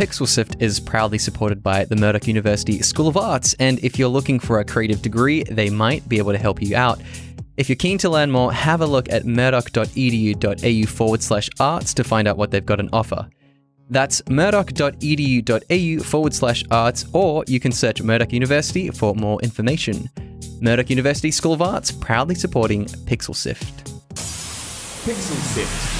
PixelSift is proudly supported by the Murdoch University School of Arts, and if you're looking for a creative degree, they might be able to help you out. If you're keen to learn more, have a look at murdoch.edu.au forward slash arts to find out what they've got on offer. That's murdoch.edu.au forward slash arts, or you can search Murdoch University for more information. Murdoch University School of Arts proudly supporting PixelSift. PixelSift. Hello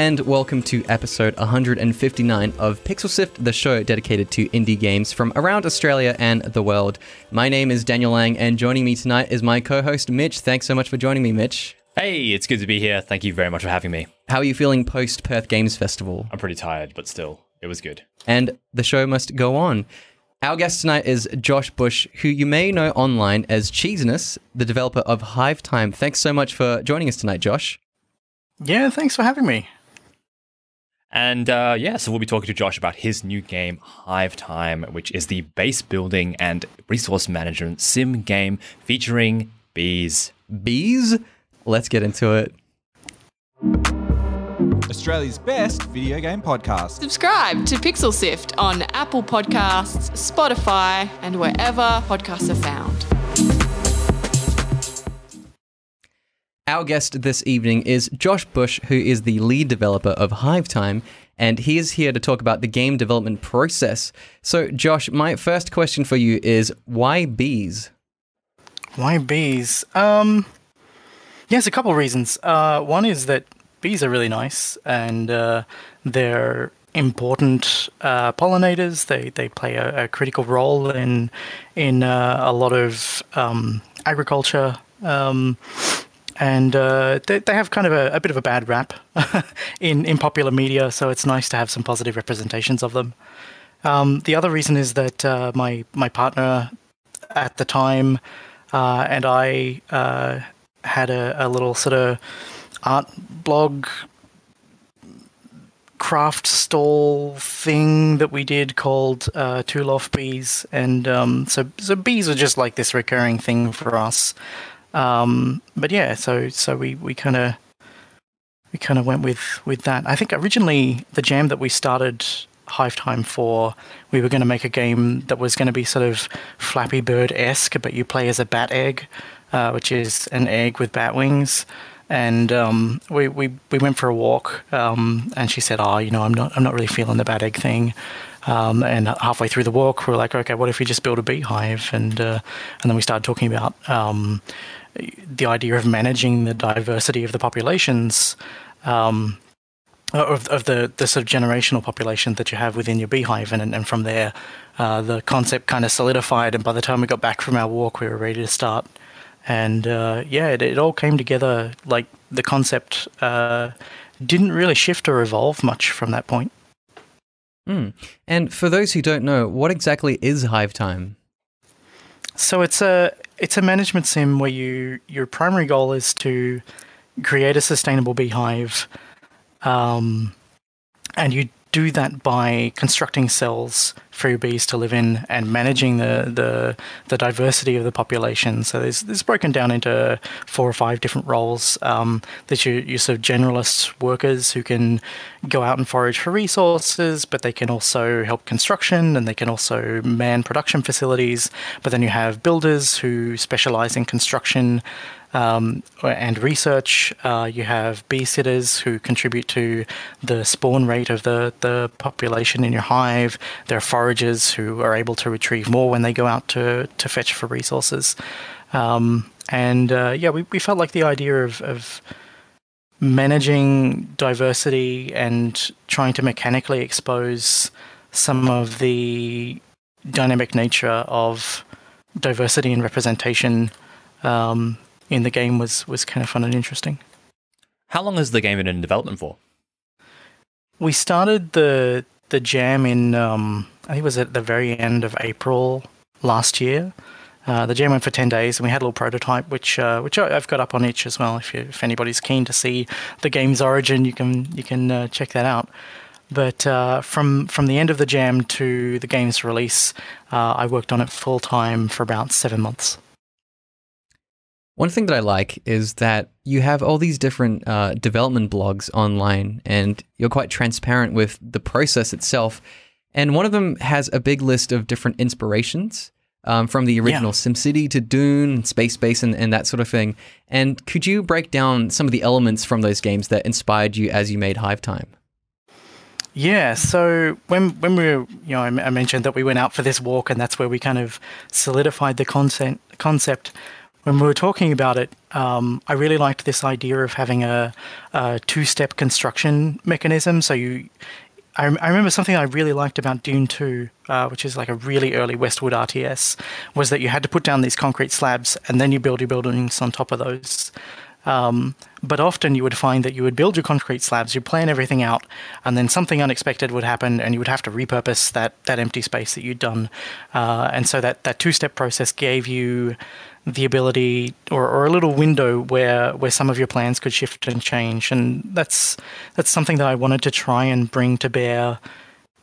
and welcome to episode 159 of PixelSift, the show dedicated to indie games from around Australia and the world. My name is Daniel Ang, and joining me tonight is my co-host Mitch. Thanks so much for joining me, Mitch. Hey, it's good to be here. Thank you very much for having me. How are you feeling post Perth Games Festival? I'm pretty tired, but still, it was good. And the show must go on. Our guest tonight is Josh Bush, who you may know online as Cheeseness, the developer of Hive Time. Thanks so much for joining us tonight, Josh. Yeah, thanks for having me. And uh, yeah, so we'll be talking to Josh about his new game, Hive Time, which is the base building and resource management sim game featuring bees. Bees? Let's get into it. Australia's best video game podcast. Subscribe to Pixel Sift on Apple Podcasts, Spotify, and wherever podcasts are found. Our guest this evening is Josh Bush, who is the lead developer of Hive Time, and he is here to talk about the game development process. So, Josh, my first question for you is why bees? Why bees? Um, yes, a couple of reasons. Uh, one is that bees are really nice and uh, they're important uh, pollinators. They they play a, a critical role in in uh, a lot of um, agriculture. Um, and uh, they, they have kind of a, a bit of a bad rap in, in popular media, so it's nice to have some positive representations of them. Um, the other reason is that uh, my my partner at the time uh, and I uh, had a, a, little sort of art blog craft stall thing that we did called uh, Two Loft Bees, and um, so so bees were just like this recurring thing for us. Um, but yeah, so so we we kind of we kind of went with with that. I think originally the jam that we started Hive Time for, we were going to make a game that was going to be sort of Flappy Bird esque, but you play as a bat egg, uh, which is an egg with bat wings. And um, we, we we went for a walk, um, and she said, "Oh, you know, I'm not I'm not really feeling the bad egg thing." Um, and halfway through the walk, we are like, "Okay, what if we just build a beehive?" And uh, and then we started talking about um, the idea of managing the diversity of the populations um, of, of the, the sort of generational population that you have within your beehive. And, and from there, uh, the concept kind of solidified. And by the time we got back from our walk, we were ready to start. And uh, yeah, it, it, all came together. Like the concept uh, didn't really shift or evolve much from that point. Mm. And for those who don't know, what exactly is Hive Time? So it's a it's a management sim where you your primary goal is to create a sustainable beehive, um, and you do that by constructing cells for your bees to live in and managing the, the, the diversity of the population. So there's, there's broken down into four or five different roles. Um, there's your, your sort of generalist workers who can go out and forage for resources, but they can also help construction and they can also man production facilities. But then you have builders who specialize in construction um, and research. Uh, you have bee sitters who contribute to the spawn rate of the, the population in your hive. There are foragers who are able to retrieve more when they go out to, to fetch for resources. Um, and uh, yeah, we, we felt like the idea of, of managing diversity and trying to mechanically expose some of the dynamic nature of diversity and representation um, in the game was was kind of fun and interesting. How long has the game been in development for? We started the the jam in um, I think it was at the very end of April last year, Uh, the jam went for ten days, and we had a little prototype, which uh, which I've got up on itch as well. If you, if anybody's keen to see the game's origin, you can you can uh, check that out. But uh, from from the end of the jam to the game's release, uh, I worked on it full time for about seven months. One thing that I like is that you have all these different uh, development blogs online, and you're quite transparent with the process itself. And one of them has a big list of different inspirations um, from the original SimCity to Dune, Space Base, and, and that sort of thing. And could you break down some of the elements from those games that inspired you as you made Hive Time? Yeah, so when when we were, you know, I, I mentioned that we went out for this walk, and that's where we kind of solidified the concept. Concept. When we were talking about it, um, I really liked this idea of having a, a two-step construction mechanism. So you, I, I remember something I really liked about Dune 2, uh, which is like a really early Westwood RTS, was that you had to put down these concrete slabs and then you build your buildings on top of those. Um, but often you would find that you would build your concrete slabs, you'd plan everything out, and then something unexpected would happen, and you would have to repurpose that that empty space that you'd done. Uh, and so that that two step process gave you the ability or, or a little window where where some of your plans could shift and change. And that's that's something that I wanted to try and bring to bear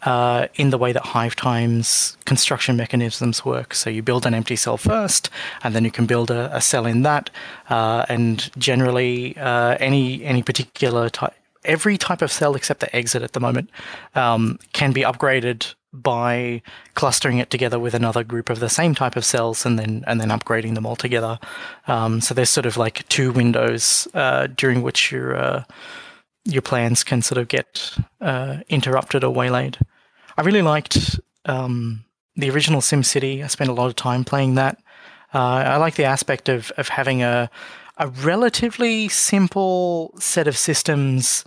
uh, in the way that Hive Time's construction mechanisms work. So you build an empty cell first, and then you can build a, a cell in that. Uh, and generally, uh, any any particular type, every type of cell except the exit at the moment um, can be upgraded by clustering it together with another group of the same type of cells, and then and then upgrading them all together. Um, so there's sort of like two windows uh, during which you're uh, your plans can sort of get uh, interrupted or waylaid. I really liked um, the original SimCity. I spent a lot of time playing that. Uh, I like the aspect of of having a a relatively simple set of systems,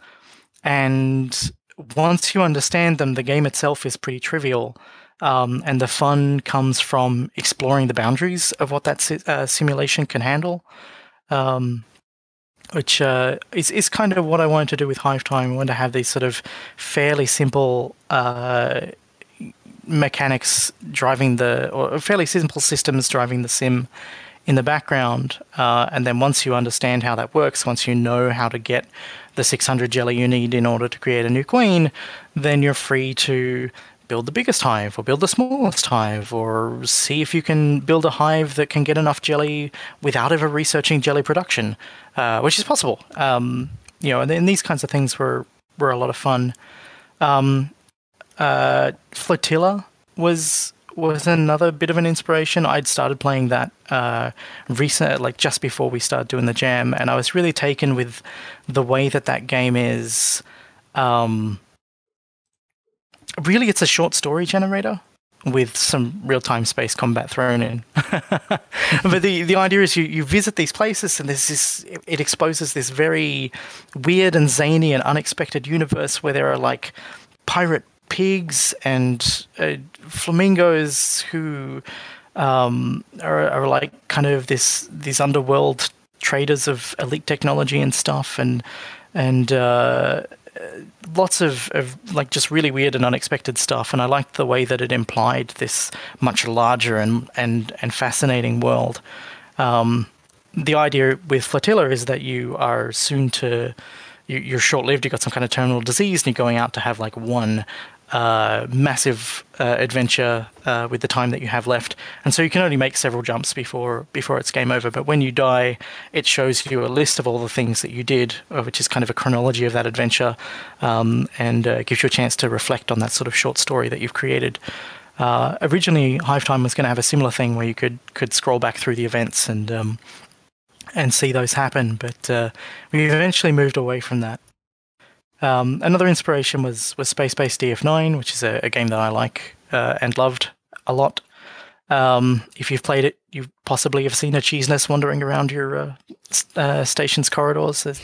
and once you understand them, the game itself is pretty trivial. Um, and the fun comes from exploring the boundaries of what that si- uh, simulation can handle. Um, which uh, is is kind of what I wanted to do with Hive Time. I wanted to have these sort of fairly simple uh, mechanics driving the, or fairly simple systems driving the sim in the background. Uh, and then once you understand how that works, once you know how to get the 600 jelly you need in order to create a new queen, then you're free to build the biggest hive or build the smallest hive or see if you can build a hive that can get enough jelly without ever researching jelly production, uh, which is possible. Um, you know, and, and these kinds of things were were a lot of fun. Um, uh, Flotilla was was another bit of an inspiration. I'd started playing that uh, recent, like just before we started doing the jam, and I was really taken with the way that that game is. Um, really, it's a short story generator with some real time space combat thrown in. but the, the idea is you, you visit these places and there's this, it exposes this very weird and zany and unexpected universe where there are like pirate pigs and uh, flamingos who um, are, are like kind of this these underworld traders of elite technology and stuff and and uh, lots of, of like just really weird and unexpected stuff and I liked the way that it implied this much larger and and, and fascinating world. Um, the idea with Flotilla is that you are soon to you, are short-lived. You've got some kind of terminal disease, and you're going out to have like one uh, massive uh, adventure uh, with the time that you have left, and so you can only make several jumps before before it's game over. But when you die, it shows you a list of all the things that you did, uh, which is kind of a chronology of that adventure, um, and uh, gives you a chance to reflect on that sort of short story that you've created. Uh, originally, Hive Time was going to have a similar thing where you could could scroll back through the events and um, and see those happen, but we eventually moved away from that. Um, another inspiration was was Space Base DF9, which is a, a game that I like uh, and loved a lot. Um, if you've played it, you possibly have seen a Cheeseness wandering around your uh, uh, station's corridors.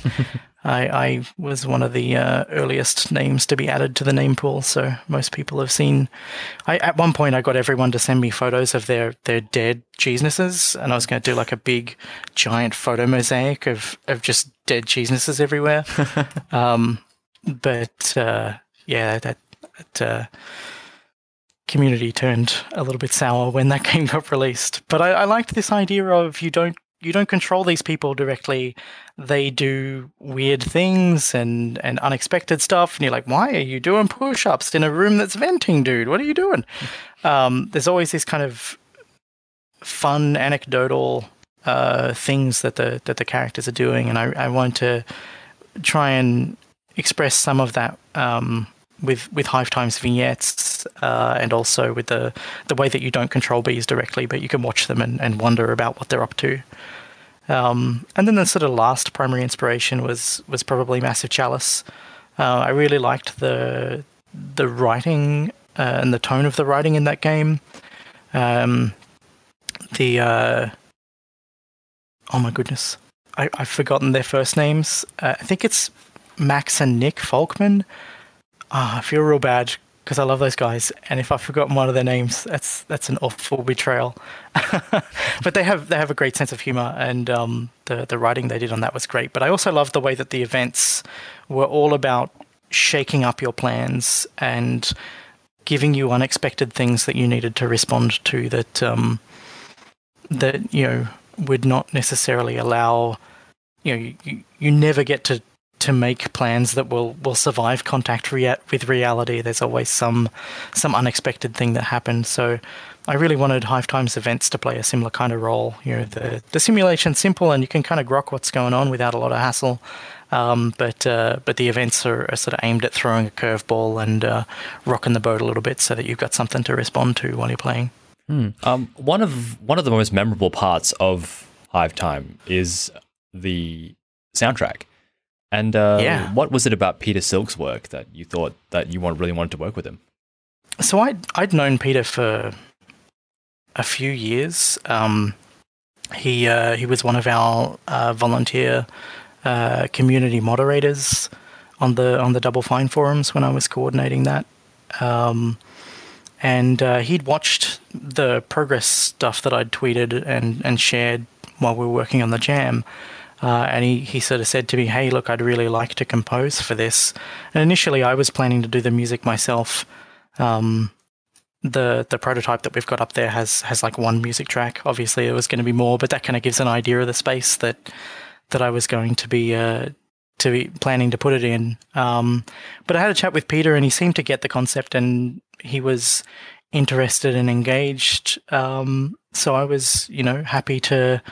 I, I, was one of the uh, earliest names to be added to the name pool, so most people have seen. I, at one point, I got everyone to send me photos of their their dead cheesenesses, and I was going to do like a big, giant photo mosaic of of just dead cheesenesses everywhere. um, but uh, yeah, that, that uh, community turned a little bit sour when that game got released. But I, I liked this idea of you don't you don't control these people directly. They do weird things and, and unexpected stuff, and you're like, why are you doing push ups in a room that's venting, dude? What are you doing? Um, there's always this kind of fun anecdotal uh, things that the that the characters are doing, and I, I want to try and express some of that um, with with Hive Times vignettes, uh, and also with the the way that you don't control bees directly, but you can watch them and, and wonder about what they're up to. Um, and then the sort of last primary inspiration was was probably Massive Chalice. Uh, I really liked the the writing uh, and the tone of the writing in that game. Um, the uh, oh my goodness, I, I've forgotten their first names. Uh, I think it's Max and Nick Folkman. Ah, I feel real bad because I love those guys, and if I've forgotten one of their names, that's that's an awful betrayal. but they have they have a great sense of humor, and um, the the writing they did on that was great. But I also love the way that the events were all about shaking up your plans and giving you unexpected things that you needed to respond to that um, that you know would not necessarily allow you know you, you never get to to make plans that will will survive contact rea- with reality there's always some some unexpected thing that happens so I really wanted Hive Times events to play a similar kind of role. You know, the the simulation's simple and you can kind of grok what's going on without a lot of hassle. Um, but uh, but the events are, are, sort of aimed at throwing a curveball and uh, rocking the boat a little bit so that you've got something to respond to while you're playing. Hmm. Um, one of one of the most memorable parts of Hive Time is the soundtrack. And uh, yeah. what was it about Peter Silk's work that you thought that you really wanted to work with him? So I'd, I'd known Peter for a few years. Um, he uh, he was one of our uh, volunteer uh, community moderators on the on the Double Fine forums when I was coordinating that. Um, and uh, he'd watched the progress stuff that I'd tweeted and, and shared while we were working on the jam. Uh, and he, he sort of said to me, Hey, look, I'd really like to compose for this. And initially, I was planning to do the music myself. Um, the the prototype that we've got up there has has like one music track. Obviously, it was going to be more, but that kind of gives an idea of the space that that I was going to be uh, to be planning to put it in. Um, but I had a chat with Peter, and he seemed to get the concept, and he was interested and engaged. Um, so I was, you know, happy to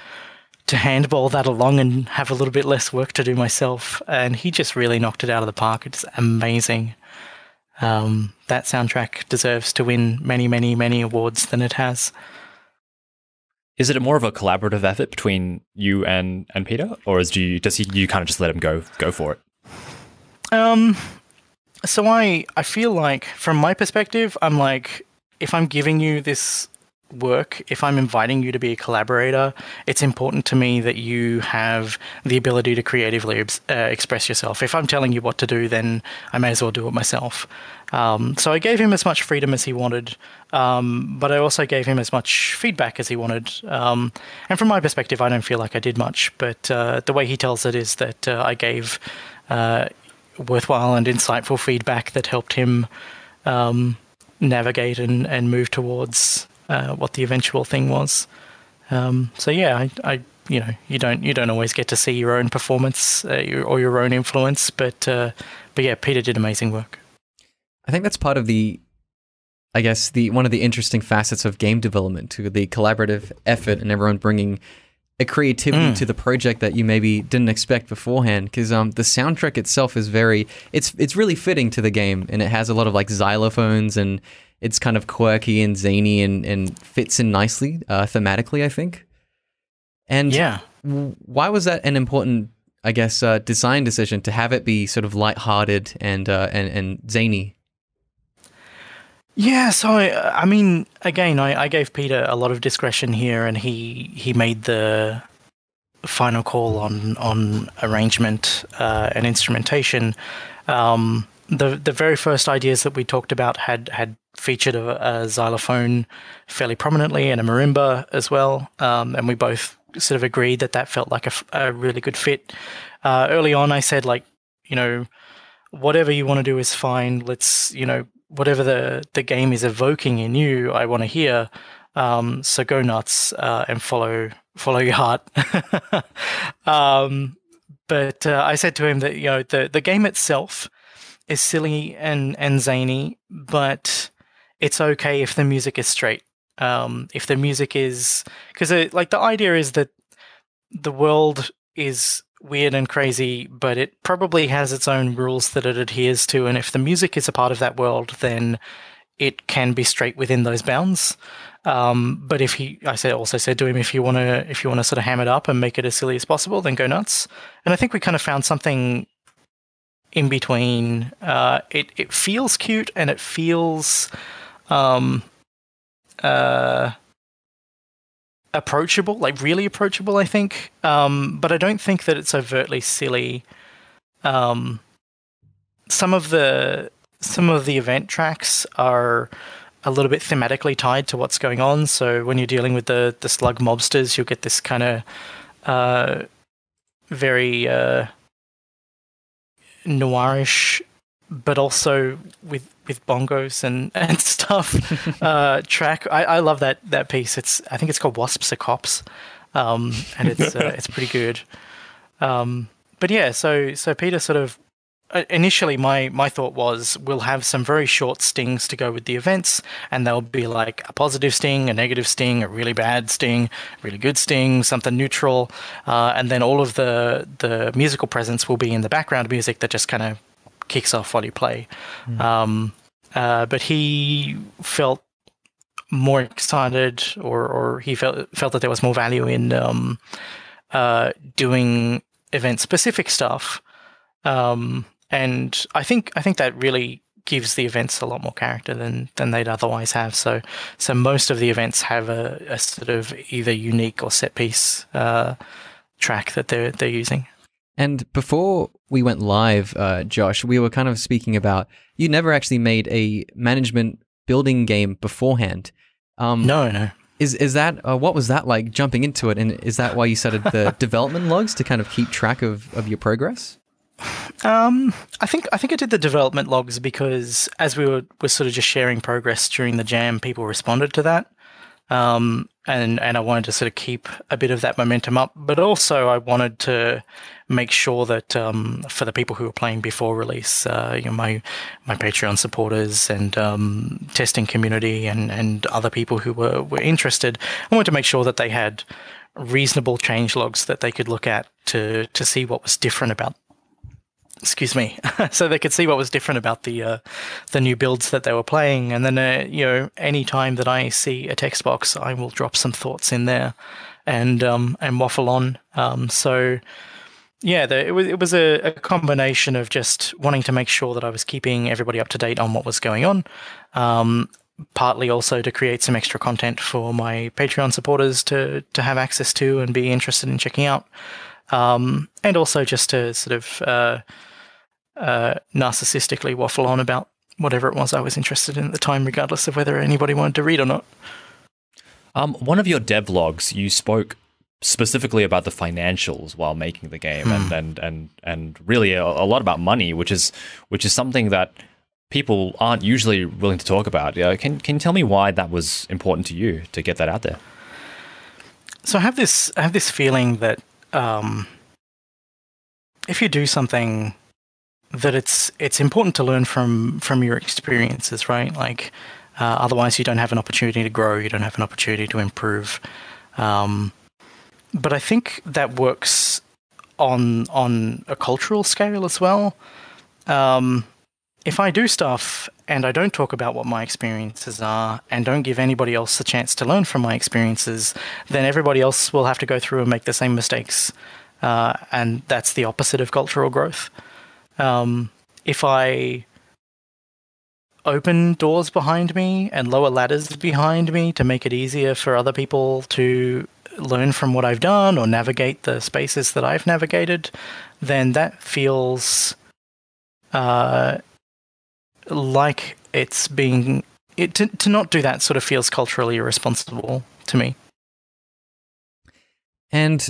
to handball that along and have a little bit less work to do myself. And he just really knocked it out of the park. It's amazing. Um, that soundtrack deserves to win many, many, many awards than it has. Is it more of a collaborative effort between you and, and Peter, or is do you, does he, you kind of just let him go go for it? Um, so I I feel like from my perspective, I'm like if I'm giving you this work, if I'm inviting you to be a collaborator, it's important to me that you have the ability to creatively uh, express yourself. If I'm telling you what to do, then I may as well do it myself. Um, so I gave him as much freedom as he wanted, um, but I also gave him as much feedback as he wanted. Um, and from my perspective, I don't feel like I did much, but uh, the way he tells it is that uh, I gave uh, worthwhile and insightful feedback that helped him um, navigate and, and move towards uh, what the eventual thing was. Um, so yeah, I, I, you know you don't you don't always get to see your own performance uh, your, or your own influence, but uh, but yeah, Peter did amazing work. I think that's part of the, I guess the one of the interesting facets of game development to the collaborative effort and everyone bringing a creativity mm. to the project that you maybe didn't expect beforehand because um, the soundtrack itself is very it's it's really fitting to the game and it has a lot of like xylophones and it's kind of quirky and zany and, and fits in nicely uh, thematically, I think. And yeah, w- why was that an important, I guess, uh, design decision to have it be sort of lighthearted and uh, and and zany? Yeah, so I, mean, again, I, I gave Peter a lot of discretion here, and he he made the final call on on arrangement uh, and instrumentation. Um, the the very first ideas that we talked about had had featured a, a xylophone fairly prominently and a marimba as well, um, and we both sort of agreed that that felt like a, a really good fit. Uh, early on, I said like, you know, whatever you want to do is fine. Let's you know whatever the the game is evoking in you, I want to hear. Um, so go nuts uh, and follow follow your heart. um, but uh, I said to him that you know the the game itself is silly and and zany, but it's okay if the music is straight. Um, if the music is because like the idea is that the world is weird and crazy, but it probably has its own rules that it adheres to, and if the music is a part of that world, then it can be straight within those bounds. Um, but if he, I said also said to him, if you want to, if you want to sort of ham it up and make it as silly as possible, then go nuts. And I think we kind of found something in between. Uh, it it feels cute and it feels, um, uh, approachable, like really approachable. I think, um, but I don't think that it's overtly silly. Um, some of the some of the event tracks are a little bit thematically tied to what's going on. So when you're dealing with the the slug mobsters, you'll get this kind of uh, very uh, noirish, but also with with bongos and and stuff uh, track. I, I love that that piece. It's I think it's called Wasps are Cops, um, and it's uh, it's pretty good. Um, but yeah, so so Peter sort of uh, initially my my thought was we'll have some very short stings to go with the events and they'll be like a positive sting a negative sting a really bad sting really good sting something neutral uh, and then all of the the musical presence will be in the background music that just kind of kicks off while you play mm. um, uh, but he felt more excited or or he felt felt that there was more value in um, uh, doing event specific stuff um, and I think I think that really gives the events a lot more character than than they'd otherwise have. So so most of the events have a, a sort of either unique or set piece uh, track that they're they're using. And before we went live, uh, Josh, we were kind of speaking about you never actually made a management building game beforehand. Um, no, no. Is is that uh, what was that like jumping into it? And is that why you started the development logs to kind of keep track of of your progress? Um, I think I think I did the development logs because as we were were sort of just sharing progress during the jam, people responded to that. Um, and and I wanted to sort of keep a bit of that momentum up, but also I wanted to make sure that um, for the people who were playing before release, uh, you know, my my Patreon supporters and um, testing community and and other people who were were interested, I wanted to make sure that they had reasonable change logs that they could look at to to see what was different about excuse me, so they could see what was different about the uh, the new builds that they were playing. And then, uh, you know, any time that I see a text box, I will drop some thoughts in there and um, and waffle on. Um, so yeah, the, it was it was a, a, combination of just wanting to make sure that I was keeping everybody up to date on what was going on. Um, partly also to create some extra content for my Patreon supporters to to have access to and be interested in checking out um, and also just to sort of uh, uh, narcissistically waffle on about whatever it was I was interested in at the time, regardless of whether anybody wanted to read or not. Um, one of your devlogs, you spoke specifically about the financials while making the game, and, hmm. and and and really a, a, lot about money, which is which is something that people aren't usually willing to talk about. Uh, can can you tell me why that was important to you to get that out there? So I have this I have this feeling that um, if you do something that it's it's important to learn from from your experiences, right? Like uh, otherwise, you don't have an opportunity to grow. You don't have an opportunity to improve. Um, but I think that works on on a cultural scale as well. Um, if I do stuff and I don't talk about what my experiences are and don't give anybody else a chance to learn from my experiences, then everybody else will have to go through and make the same mistakes. Uh, and that's the opposite of cultural growth. Um, if I open doors behind me and lower ladders behind me to make it easier for other people to learn from what I've done or navigate the spaces that I've navigated, then that feels uh, like it's being it to, to not do that sort of feels culturally irresponsible to me. And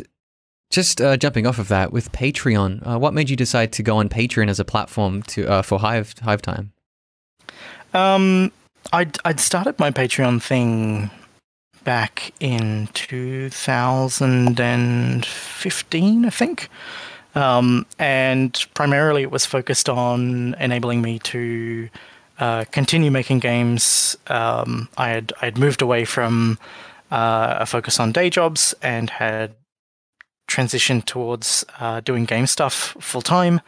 just uh, jumping off of that with Patreon, uh, what made you decide to go on Patreon as a platform to uh, for Hive Hive Time? Um, I'd I'd started my Patreon thing back in 2015, I think. Um, and primarily it was focused on enabling me to uh, continue making games. Um, I had I had moved away from uh, a focus on day jobs and had transitioned towards uh, doing game stuff full time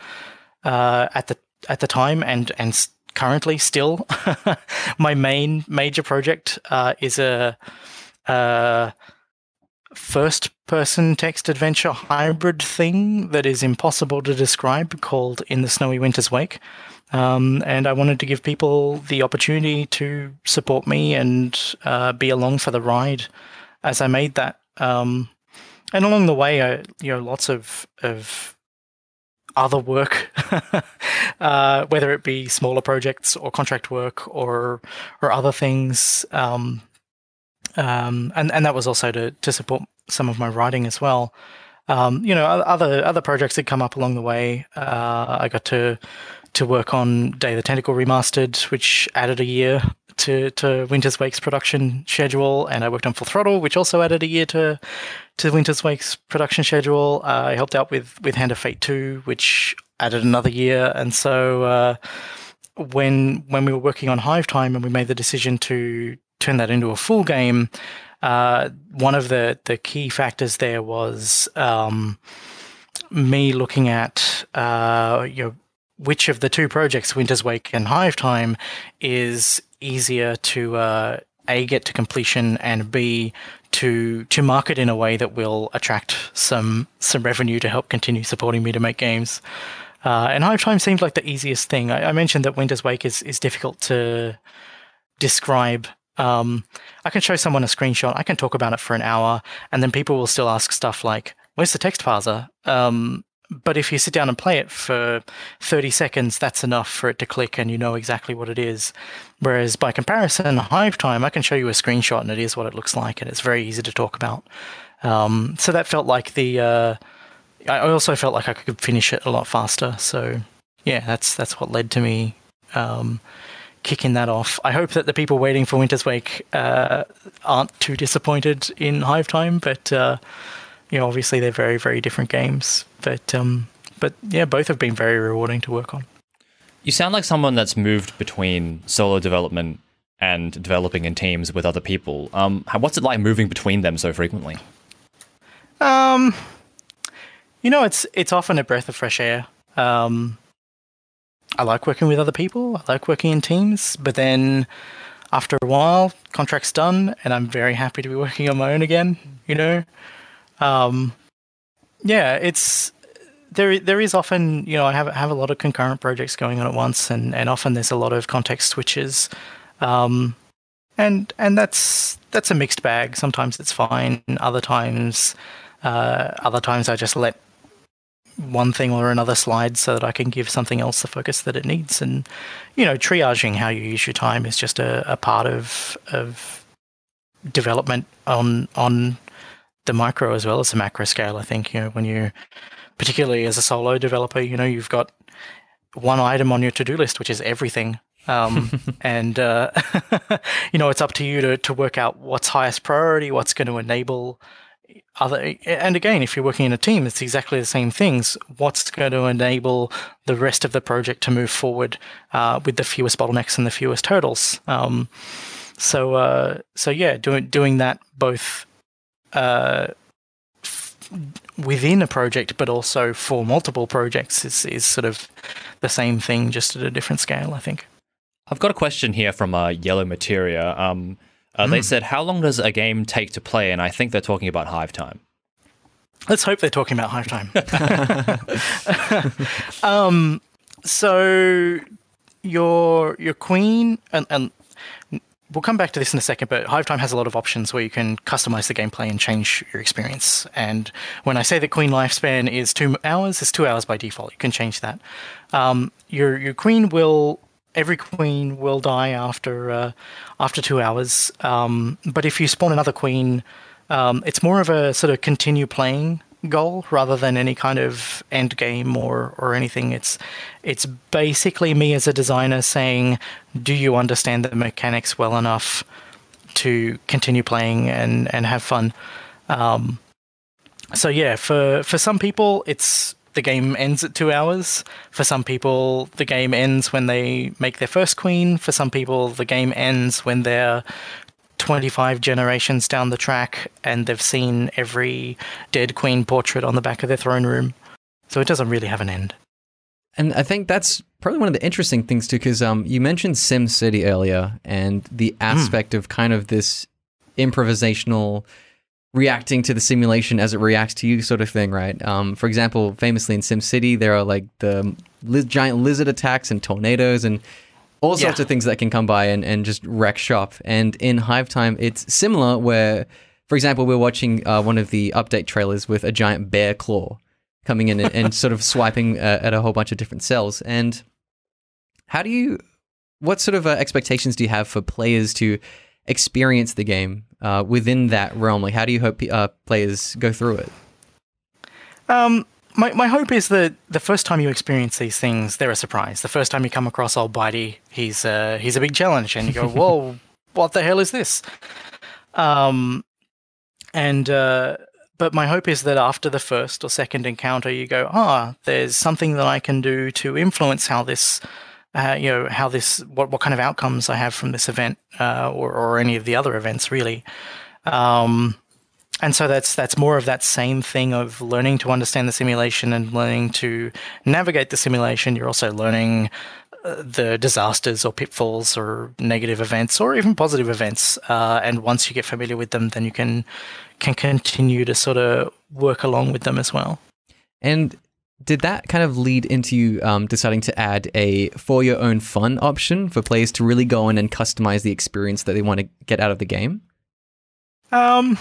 uh, at the at the time, and and currently still my main major project uh, is a, a first person text adventure hybrid thing that is impossible to describe called In the Snowy Winter's Wake. Um, and I wanted to give people the opportunity to support me and uh, be along for the ride as I made that. Um, and along the way, I, you know, lots of of other work, uh, whether it be smaller projects or contract work or or other things. Um, um, and and that was also to to support some of my writing as well. Um, you know, other other projects that come up along the way. Uh, I got to to work on Day of the Tentacle remastered, which added a year to to Winter's Wake's production schedule, and I worked on Full Throttle, which also added a year to to Winter's Wake's production schedule. Uh, I helped out with with Hand of Fate two, which added another year, and so uh, when when we were working on Hive Time and we made the decision to turn that into a full game, uh, one of the the key factors there was um, me looking at uh, you know which of the two projects, Winter's Wake and Hive Time, is easier to uh, a get to completion and b to to market in a way that will attract some some revenue to help continue supporting me to make games. Uh, and Hive Time seemed like the easiest thing. I, I, mentioned that Winter's Wake is is difficult to describe. Um, I can show someone a screenshot. I can talk about it for an hour, and then people will still ask stuff like, "Where's the text parser?" Um, but if you sit down and play it for 30 seconds, that's enough for it to click and you know exactly what it is. Whereas by comparison, Hive Time, I can show you a screenshot and it is what it looks like and it's very easy to talk about. Um, so that felt like the. Uh, I also felt like I could finish it a lot faster. So yeah, that's that's what led to me um, kicking that off. I hope that the people waiting for Winter's Wake uh, aren't too disappointed in Hive Time, but. Uh, you know, obviously they're very, very different games. But um, but yeah, both have been very rewarding to work on. You sound like someone that's moved between solo development and developing in teams with other people. Um, what's it like moving between them so frequently? Um, you know, it's it's often a breath of fresh air. Um, I like working with other people. I like working in teams, but then after a while, contract's done, and I'm very happy to be working on my own again. You know, um, yeah, it's there. There is often, you know, I have have a lot of concurrent projects going on at once, and and often there's a lot of context switches, um, and and that's that's a mixed bag. Sometimes it's fine. Other times, uh, other times I just let one thing or another slide so that I can give something else the focus that it needs. And you know, triaging how you use your time is just a, a part of of development on on the micro as well as the macro scale. I think you know when you, particularly as a solo developer, you know you've got one item on your to do list, which is everything. um, and uh, you know it's up to you to to work out what's highest priority, what's going to enable other. And again, if you're working in a team, it's exactly the same things. What's going to enable the rest of the project to move forward uh, with the fewest bottlenecks and the fewest hurdles. Um, so uh, so yeah, doing doing that both uh, within a project, but also for multiple projects is, is sort of the same thing, just at a different scale, I think. I've got a question here from uh, Yellow Materia. Um, uh, mm. They said, How long does a game take to play? And I think they're talking about Hive Time. Let's hope they're talking about Hive Time. um, so your your queen and, and We'll come back to this in a second, but Hive Time has a lot of options where you can customize the gameplay and change your experience. And when I say that Queen lifespan is two hours, it's two hours by default. You can change that. Um, your your queen will every queen will die after uh, after two hours. Um, but if you spawn another queen, um, it's more of a sort of continue playing goal rather than any kind of end game or or anything. It's it's basically me as a designer saying, do you understand the mechanics well enough to continue playing and and have fun? Um, so yeah, for for some people, it's the game ends at two hours. For some people, the game ends when they make their first queen. For some people, the game ends when they're 25 generations down the track and they've seen every dead queen portrait on the back of their throne room. So it doesn't really have an end. And I think that's probably one of the interesting things too, because um, you mentioned SimCity earlier, and the aspect of kind of this improvisational reacting to the simulation as it reacts to you sort of thing, right? Um, for example, famously in SimCity, there are like the li- giant lizard attacks and tornadoes and all sorts Yeah. of things that can come by and, and just wreck shop. And in Hive Time, it's similar where, for example, we're watching uh, one of the update trailers with a giant bear claw coming in and, and sort of swiping uh, at a whole bunch of different cells. And how do you, what sort of uh, expectations do you have for players to experience the game uh, within that realm? Like, how do you hope uh, players go through it? Um, my, my hope is that the first time you experience these things, they're a surprise. The first time you come across old Bitey, he's uh, he's a big challenge, and you go, "Whoa, what the hell is this?" Um, and uh, but my hope is that after the first or second encounter, you go, "Ah, there's something that I can do to influence how this." Uh, you know how this what what kind of outcomes I have from this event uh, or or any of the other events really, um, and so that's that's more of that same thing of learning to understand the simulation and learning to navigate the simulation. You're also learning uh, the disasters or pitfalls or negative events or even positive events. Uh, and once you get familiar with them, then you can can continue to sort of work along with them as well. And did that kind of lead into you um, deciding to add a for your own fun option for players to really go in and customize the experience that they want to get out of the game? Um,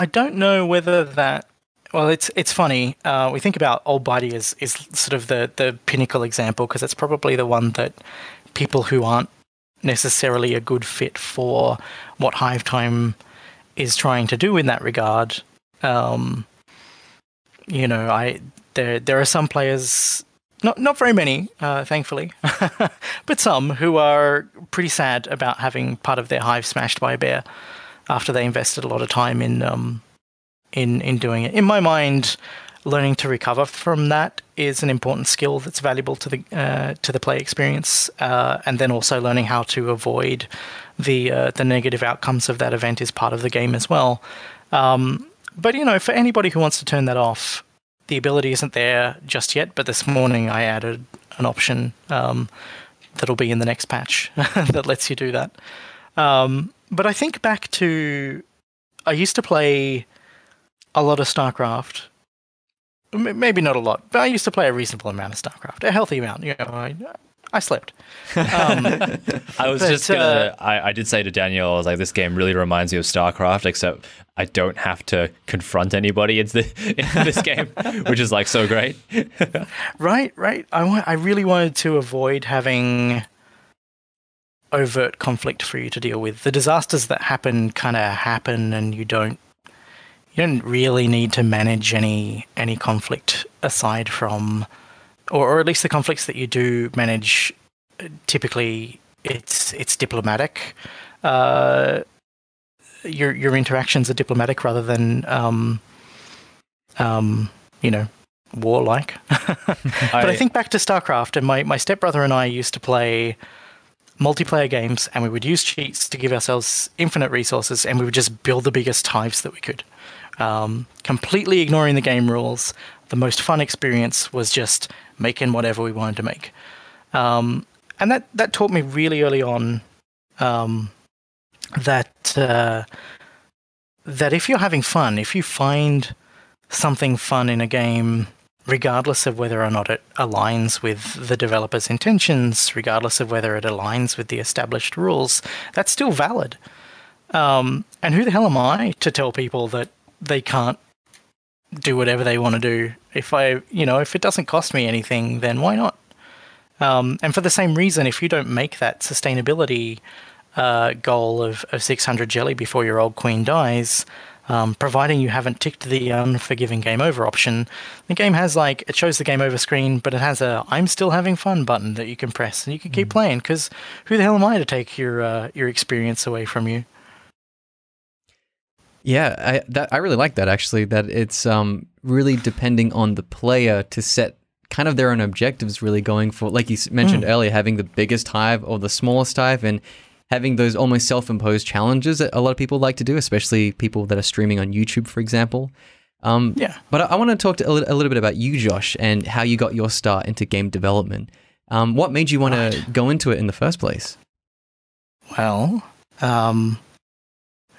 I don't know whether that. Well, it's it's funny. Uh, we think about Old Bitey as is sort of the the pinnacle example because it's probably the one that people who aren't necessarily a good fit for what Hive Time is trying to do in that regard. Um, you know, I there there are some players, not not very many, uh, thankfully, but some who are pretty sad about having part of their hive smashed by a bear after they invested a lot of time in um, in in doing it. In my mind, learning to recover from that is an important skill that's valuable to the uh, to the play experience, uh, and then also learning how to avoid the uh, the negative outcomes of that event is part of the game as well. Um, but you know, for anybody who wants to turn that off, the ability isn't there just yet. But this morning I added an option um, that'll be in the next patch that lets you do that. Um, but I think back to I used to play a lot of StarCraft. M- Maybe not a lot, but I used to play a reasonable amount of StarCraft, a healthy amount. You know, I, I slept. Um, I was But, just gonna. uh, I, I did say to Daniel, I was like, "This game really reminds me of StarCraft, except I don't have to confront anybody in, the, in this game, which is like so great." Right, right. I want. I really wanted to avoid having overt conflict for you to deal with. The disasters that happen kind of happen, and you don't. You don't really need to manage any any conflict aside from, or, or at least the conflicts that you do manage. uh, Typically, it's it's diplomatic. Uh, your your interactions are diplomatic rather than um, um, you know warlike. But I think back to StarCraft, and my, my stepbrother and I used to play multiplayer games, and we would use cheats to give ourselves infinite resources, and we would just build the biggest hives that we could. Um, completely ignoring the game rules. The most fun experience was just making whatever we wanted to make. Um, and that, that taught me really early on um, that uh, that if you're having fun, if you find something fun in a game, regardless of whether or not it aligns with the developer's intentions, regardless of whether it aligns with the established rules, that's still valid. Um, and who the hell am I to tell people that they can't do whatever they want to do? If I, you know, if it doesn't cost me anything, then why not? Um, and for the same reason, if you don't make that sustainability uh, goal of, of 600 jelly before your old queen dies, Um, providing you haven't ticked the unforgiving game over option, the game has like it shows the game over screen, but it has a "I'm still having fun" button that you can press and you can keep Mm. playing. Because who the hell am I to take your uh, your experience away from you? Yeah, I that I really like that actually. That it's um really depending on the player to set kind of their own objectives. Really going for like you mentioned earlier, having the biggest hive or the smallest hive, and having those almost self-imposed challenges that a lot of people like to do, especially people that are streaming on YouTube, for example. Um, Yeah. But I, I want to talk to a, li- a little bit about you, Josh, and how you got your start into game development. Um, what made you want to go into it in the first place? Well, um,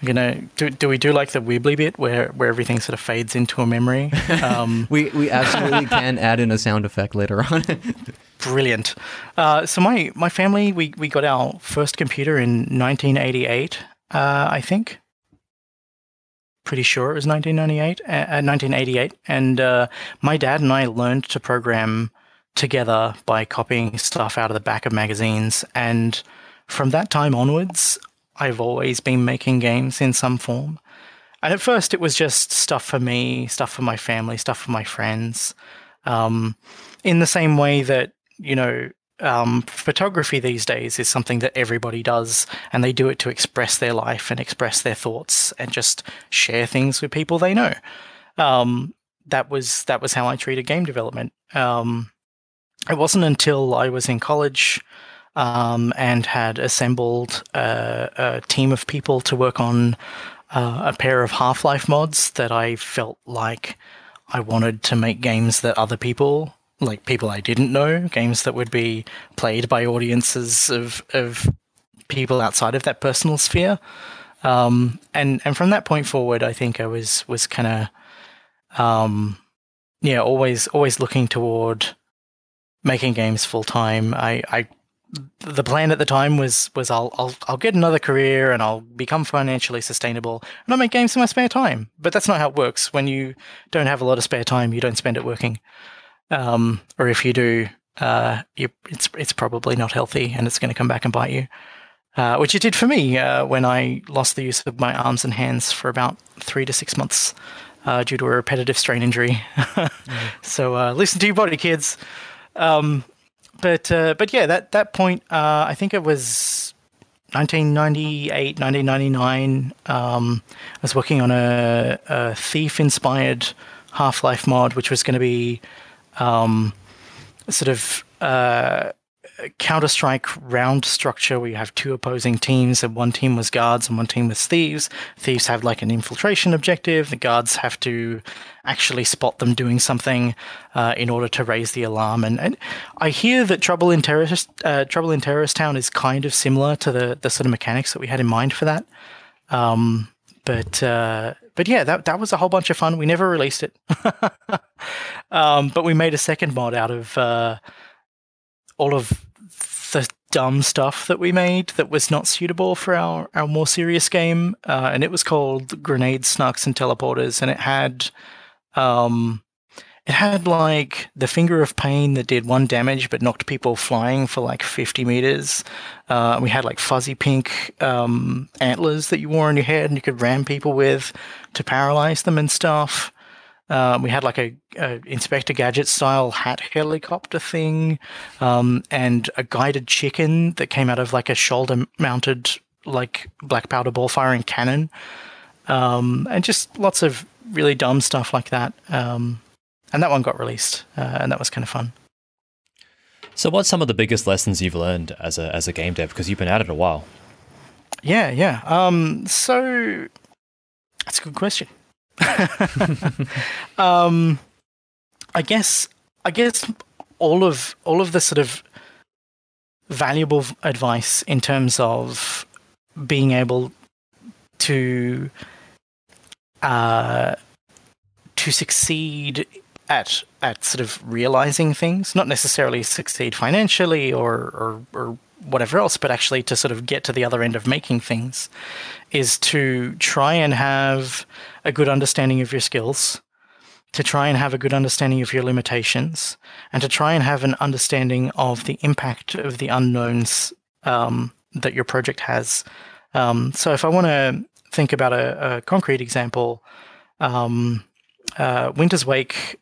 you gonna do, do we do like the Weebly bit where where everything sort of fades into a memory? Um, We we absolutely can add in a sound effect later on. brilliant. Uh, so my my family we we got our first computer in 1988, uh, I think. Pretty sure it was 1998, uh, 1988, and uh, my dad and I learned to program together by copying stuff out of the back of magazines, and from that time onwards, I've always been making games in some form. And at first, it was just stuff for me, stuff for my family, stuff for my friends. Um, in the same way that, you know, um, photography these days is something that everybody does, and they do it to express their life and express their thoughts and just share things with people they know. Um, that was that was how I treated game development. Um, it wasn't until I was in college um, and had assembled a, a team of people to work on uh, a pair of Half Life mods that I felt like I wanted to make games that other people, like people I didn't know, games that would be played by audiences of of people outside of that personal sphere. Um, and and from that point forward, I think I was was kind of, um, yeah, always always looking toward making games full time. I, I the plan at the time was was I'll I'll I'll get another career and I'll become financially sustainable and I'll make games in my spare time. But that's not how it works. When you don't have a lot of spare time, you don't spend it working. Um, or if you do, uh, you, it's it's probably not healthy and it's going to come back and bite you. Uh, which it did for me uh, when I lost the use of my arms and hands for about three to six months uh, due to a repetitive strain injury. So uh, listen to your body, kids. Um, but uh, but yeah, that that point, I think it was 1998, 1999. Um, I was working on a, a thief-inspired Half-Life mod, which was going to be um, sort of uh, Counter Strike round structure where you have two opposing teams, and one team was guards and one team was thieves. Thieves have like an infiltration objective. The guards have to actually spot them doing something uh, in order to raise the alarm. And, and I hear that Trouble in Terrorist uh, Trouble in Terrorist Town is kind of similar to the the sort of mechanics that we had in mind for that. Um, but uh, but yeah, that that was a whole bunch of fun. We never released it, um, but we made a second mod out of uh, all of the dumb stuff that we made that was not suitable for our, our more serious game. Uh, and it was called Grenades, Snarks, and Teleporters. And it had, um, it had like the finger of pain that did one damage but knocked people flying for like 50 meters. Uh, we had like fuzzy pink um, antlers that you wore on your head and you could ram people with to paralyze them and stuff. Um, we had like a, a Inspector Gadget style hat helicopter thing, um, and a guided chicken that came out of like a shoulder mounted like black powder ball firing cannon, um, and just lots of really dumb stuff like that. Um, and that one got released, uh, and that was kind of fun. So, what's some of the biggest lessons you've learned as a as a game dev? Because you've been at it a while. Yeah, yeah. Um, so that's a good question. um, I guess I guess all of all of the sort of valuable advice in terms of being able to uh, to succeed at at sort of realizing things, not necessarily succeed financially or or, or whatever else, but actually to sort of get to the other end of making things, is to try and have a good understanding of your skills, to try and have a good understanding of your limitations, and to try and have an understanding of the impact of the unknowns um, that your project has. Um, so if I want to think about a, a concrete example, um, uh, Winter's Wake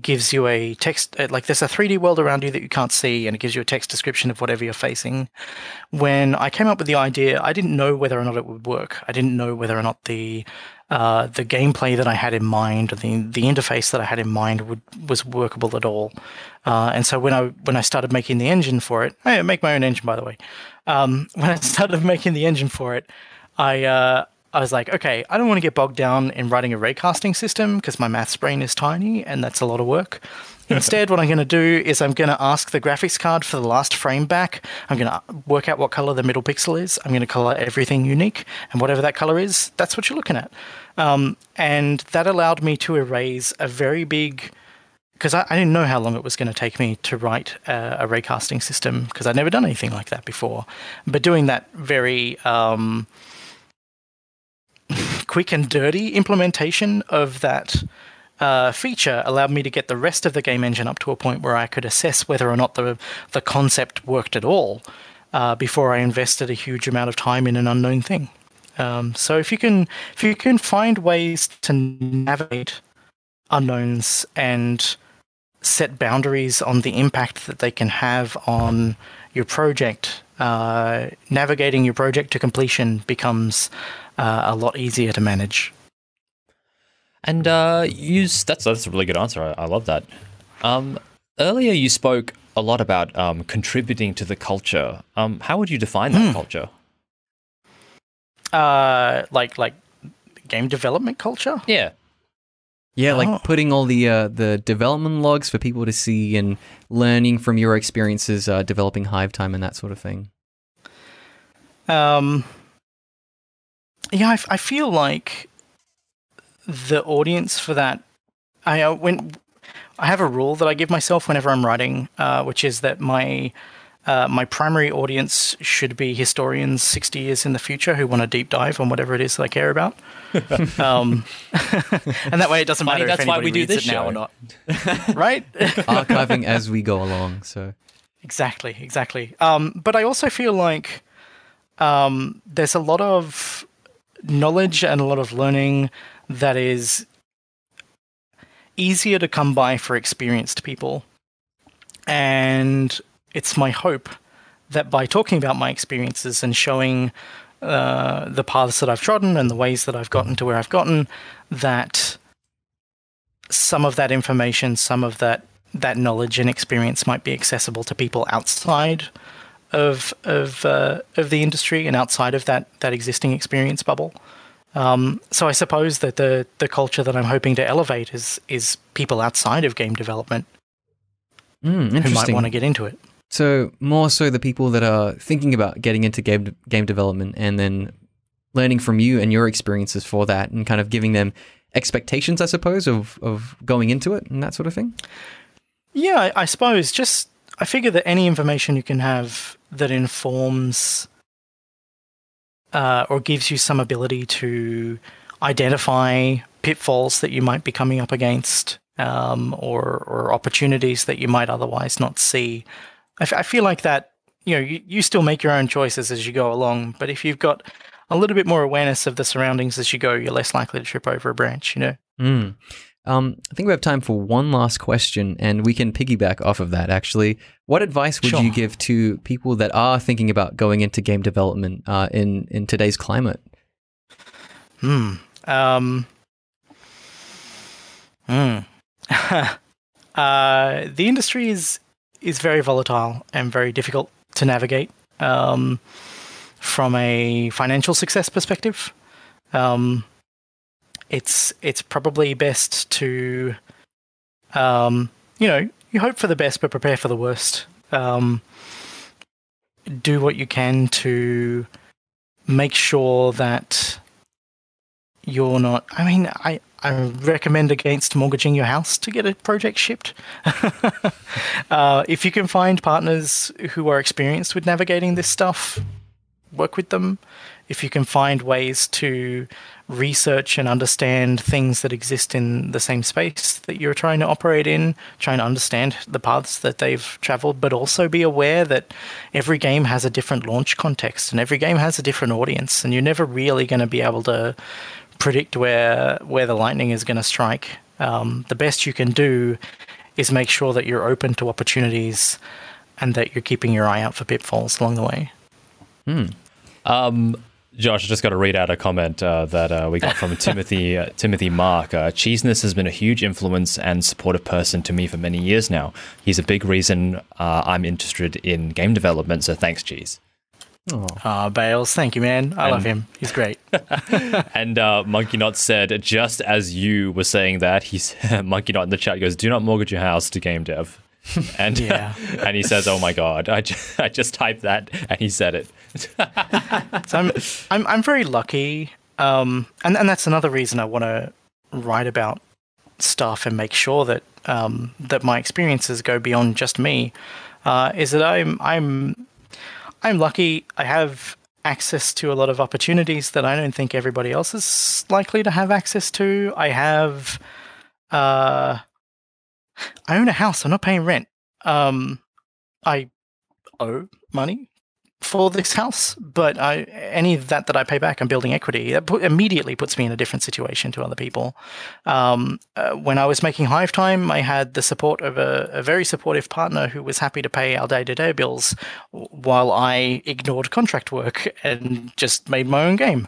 gives you a text uh, like there's a 3D world around you that you can't see and it gives you a text description of whatever you're facing. When I came up with the idea, I didn't know whether or not it would work. I didn't know whether or not the uh, the gameplay that I had in mind, the the interface that I had in mind, would was workable at all. Uh, and so when I when I started making the engine for it, I make my own engine by the way. Um, when I started making the engine for it, I uh, I was like, okay, I don't want to get bogged down in writing a raycasting system because my maths brain is tiny and that's a lot of work. Instead, what I'm going to do is I'm going to ask the graphics card for the last frame back. I'm going to work out what color the middle pixel is. I'm going to color everything unique, and whatever that color is, that's what you're looking at. Um, and that allowed me to erase a very big because I, I, didn't know how long it was going to take me to write a, a raycasting system because I'd never done anything like that before. But doing that very um, quick and dirty implementation of that uh, feature allowed me to get the rest of the game engine up to a point where I could assess whether or not the the concept worked at all uh, before I invested a huge amount of time in an unknown thing. Um, so if you can if you can find ways to navigate unknowns and set boundaries on the impact that they can have on your project, uh, navigating your project to completion becomes uh, a lot easier to manage. And uh, use that's that's a really good answer. I, I love that. Um, earlier, you spoke a lot about um, contributing to the culture. Um, how would you define that mm. culture? Uh, like like game development culture. Yeah. Yeah, like oh. putting all the uh, the development logs for people to see and learning from your experiences uh, developing Hive Time and that sort of thing. Um, yeah, I, I feel like the audience for that. I uh, when I have a rule that I give myself whenever I'm writing, uh, which is that my uh, my primary audience should be historians 60 years in the future who want to deep dive on whatever it is that I care about. um, and that way it doesn't Funny, matter that's if why anybody we do reads this it now or not. right? Archiving as we go along. So exactly, exactly. Um, but I also feel like um, there's a lot of knowledge and a lot of learning that is easier to come by for experienced people. And it's my hope that by talking about my experiences and showing uh, the paths that I've trodden and the ways that I've gotten to where I've gotten, that some of that information, some of that that knowledge and experience might be accessible to people outside of of uh, of the industry and outside of that that existing experience bubble. Um, so I suppose that the the culture that I'm hoping to elevate is is people outside of game development mm, who might want to get into it. So more so the people that are thinking about getting into game game development and then learning from you and your experiences for that and kind of giving them expectations, I suppose, of of going into it and that sort of thing. Yeah, I, I suppose just I figure that any information you can have that informs uh, or gives you some ability to identify pitfalls that you might be coming up against um, or, or opportunities that you might otherwise not see. I, f- I feel like that, you know, you, you still make your own choices as you go along, but if you've got a little bit more awareness of the surroundings as you go, you're less likely to trip over a branch, you know? Mm. Um, I think we have time for one last question, and we can piggyback off of that. Actually, what advice would Sure. you give to people that are thinking about going into game development uh, in in today's climate? Hmm. Um. Hmm. uh, the industry is is very volatile and very difficult to navigate um, from a financial success perspective. Um, it's it's probably best to, um, you know, you hope for the best but prepare for the worst. Um, do what you can to make sure that you're not. I mean, I I recommend against mortgaging your house to get a project shipped. uh, if you can find partners who are experienced with navigating this stuff, work with them. If you can find ways to research and understand things that exist in the same space that you're trying to operate in, trying to understand the paths that they've traveled, but also be aware that every game has a different launch context and every game has a different audience, and you're never really going to be able to predict where where the lightning is going to strike. Um, the best you can do is make sure that you're open to opportunities and that you're keeping your eye out for pitfalls along the way. Hmm. Um, Josh, I just got to read out a comment uh, that uh, we got from Timothy uh, Timothy Mark. Uh, Cheeseness has been a huge influence and supportive person to me for many years now. He's a big reason uh, I'm interested in game development. So thanks, Cheese. Ah, Bales, thank you, man. I love him. He's great. And uh, Monkey Knot said, just as you were saying that, he's Monkey Knot in the chat goes, "Do not mortgage your house to game dev." And Yeah. and he says, "Oh my god, I just, I just typed that and he said it." So I'm, I'm, I'm very lucky, um, and and that's another reason I want to write about stuff and make sure that um, that my experiences go beyond just me. Uh, is that I'm I'm I'm lucky. I have access to a lot of opportunities that I don't think everybody else is likely to have access to. I have, uh, I own a house. I'm not paying rent. Um, I owe money for this house, but I, any of that that I pay back, I'm building equity. That put, immediately puts me in a different situation to other people. Um, uh, when I was making Hive Time, I had the support of a, a very supportive partner who was happy to pay our day to day bills while I ignored contract work and just made my own game.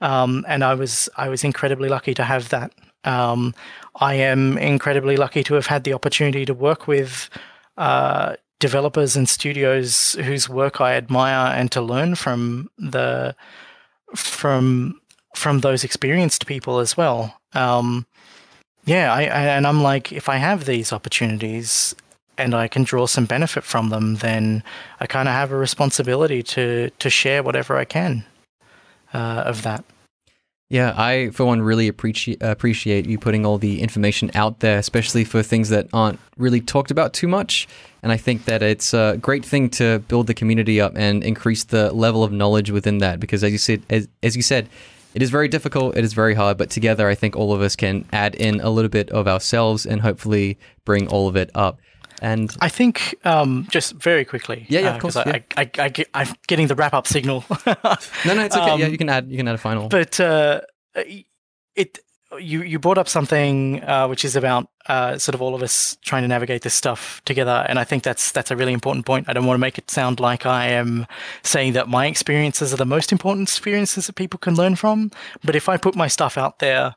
Um, and I was I was incredibly lucky to have that. Um, I am incredibly lucky to have had the opportunity to work with uh, developers and studios whose work I admire and to learn from the from from those experienced people as well. Um, yeah, I, I and I'm like, if I have these opportunities and I can draw some benefit from them, then I kind of have a responsibility to to share whatever I can uh, of that. Yeah, I for one really appreciate appreciate you putting all the information out there, especially for things that aren't really talked about too much. And I think that it's a great thing to build the community up and increase the level of knowledge within that. Because as you said, as, as you said, it is very difficult, it is very hard, but together I think all of us can add in a little bit of ourselves and hopefully bring all of it up. And I think um, just very quickly. Yeah, yeah, of uh, course, I, I, I, I, I'm getting the wrap up signal. no, no, it's okay. yeah, Um, you can add you can add a final. but uh, it you you brought up something uh, which is about uh, sort of all of us trying to navigate this stuff together, and I think that's that's a really important point. I don't want to make it sound like I am saying that my experiences are the most important experiences that people can learn from, but if I put my stuff out there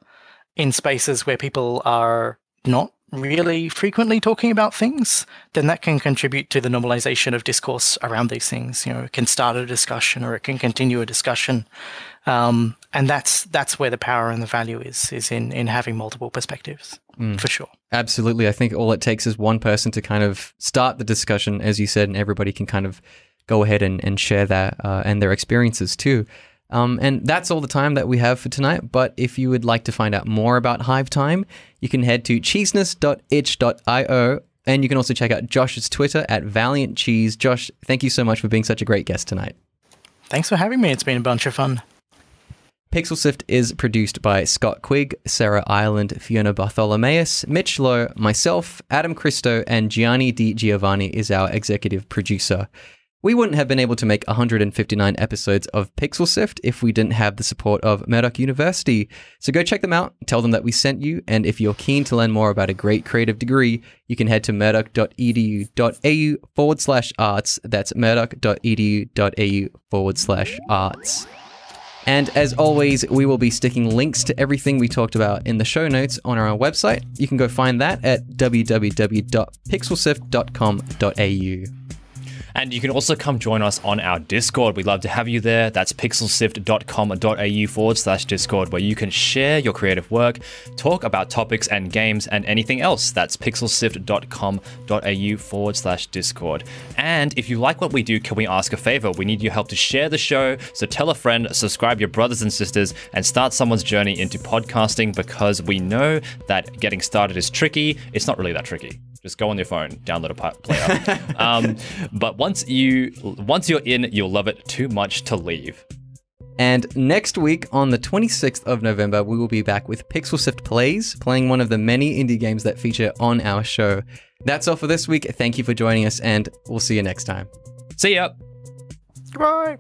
in spaces where people are not really frequently talking about things, then that can contribute to the normalization of discourse around these things. You know, it can start a discussion or it can continue a discussion. Um, and that's that's where the power and the value is is in in having multiple perspectives for sure. Absolutely. I think all it takes is one person to kind of start the discussion, as you said, and everybody can kind of go ahead and, and share that uh, and their experiences too. Um, and that's all the time that we have for tonight. But if you would like to find out more about Hive Time, you can head to cheeseness.itch.io. And you can also check out Josh's Twitter at Valiant Cheese. Josh, thank you so much for being such a great guest tonight. Thanks for having me. It's been a bunch of fun. Pixel Sift is produced by Scott Quigg, Sarah Ireland, Fiona Bartholomaeus, Mitch Loh, myself, Adam Christou, and Gianni Di Giovanni is our executive producer. We wouldn't have been able to make 159 episodes of Pixel Sift if we didn't have the support of Murdoch University. So go check them out, tell them that we sent you, and if you're keen to learn more about a great creative degree, you can head to murdoch.edu.au forward slash arts. That's murdoch.edu.au forward slash arts. And as always, we will be sticking links to everything we talked about in the show notes on our website. You can go find that at www.pixelsift.com.au. And you can also come join us on our Discord. We'd love to have you there. That's pixelsift.com.au forward slash Discord, where you can share your creative work, talk about topics and games, and anything else. That's pixelsift.com.au forward slash Discord. And if you like what we do, can we ask a favor? We need your help to share the show. So tell a friend, subscribe your brothers and sisters, and start someone's journey into podcasting because we know that getting started is tricky. It's not really that tricky just go on your phone, download a player. um, but once you once you're in, you'll love it too much to leave. And next week, on the 26th of November, we will be back with Pixel Sift Plays, playing one of the many indie games that feature on our show. That's all for this week. Thank you for joining us, and we'll see you next time. See ya. Goodbye.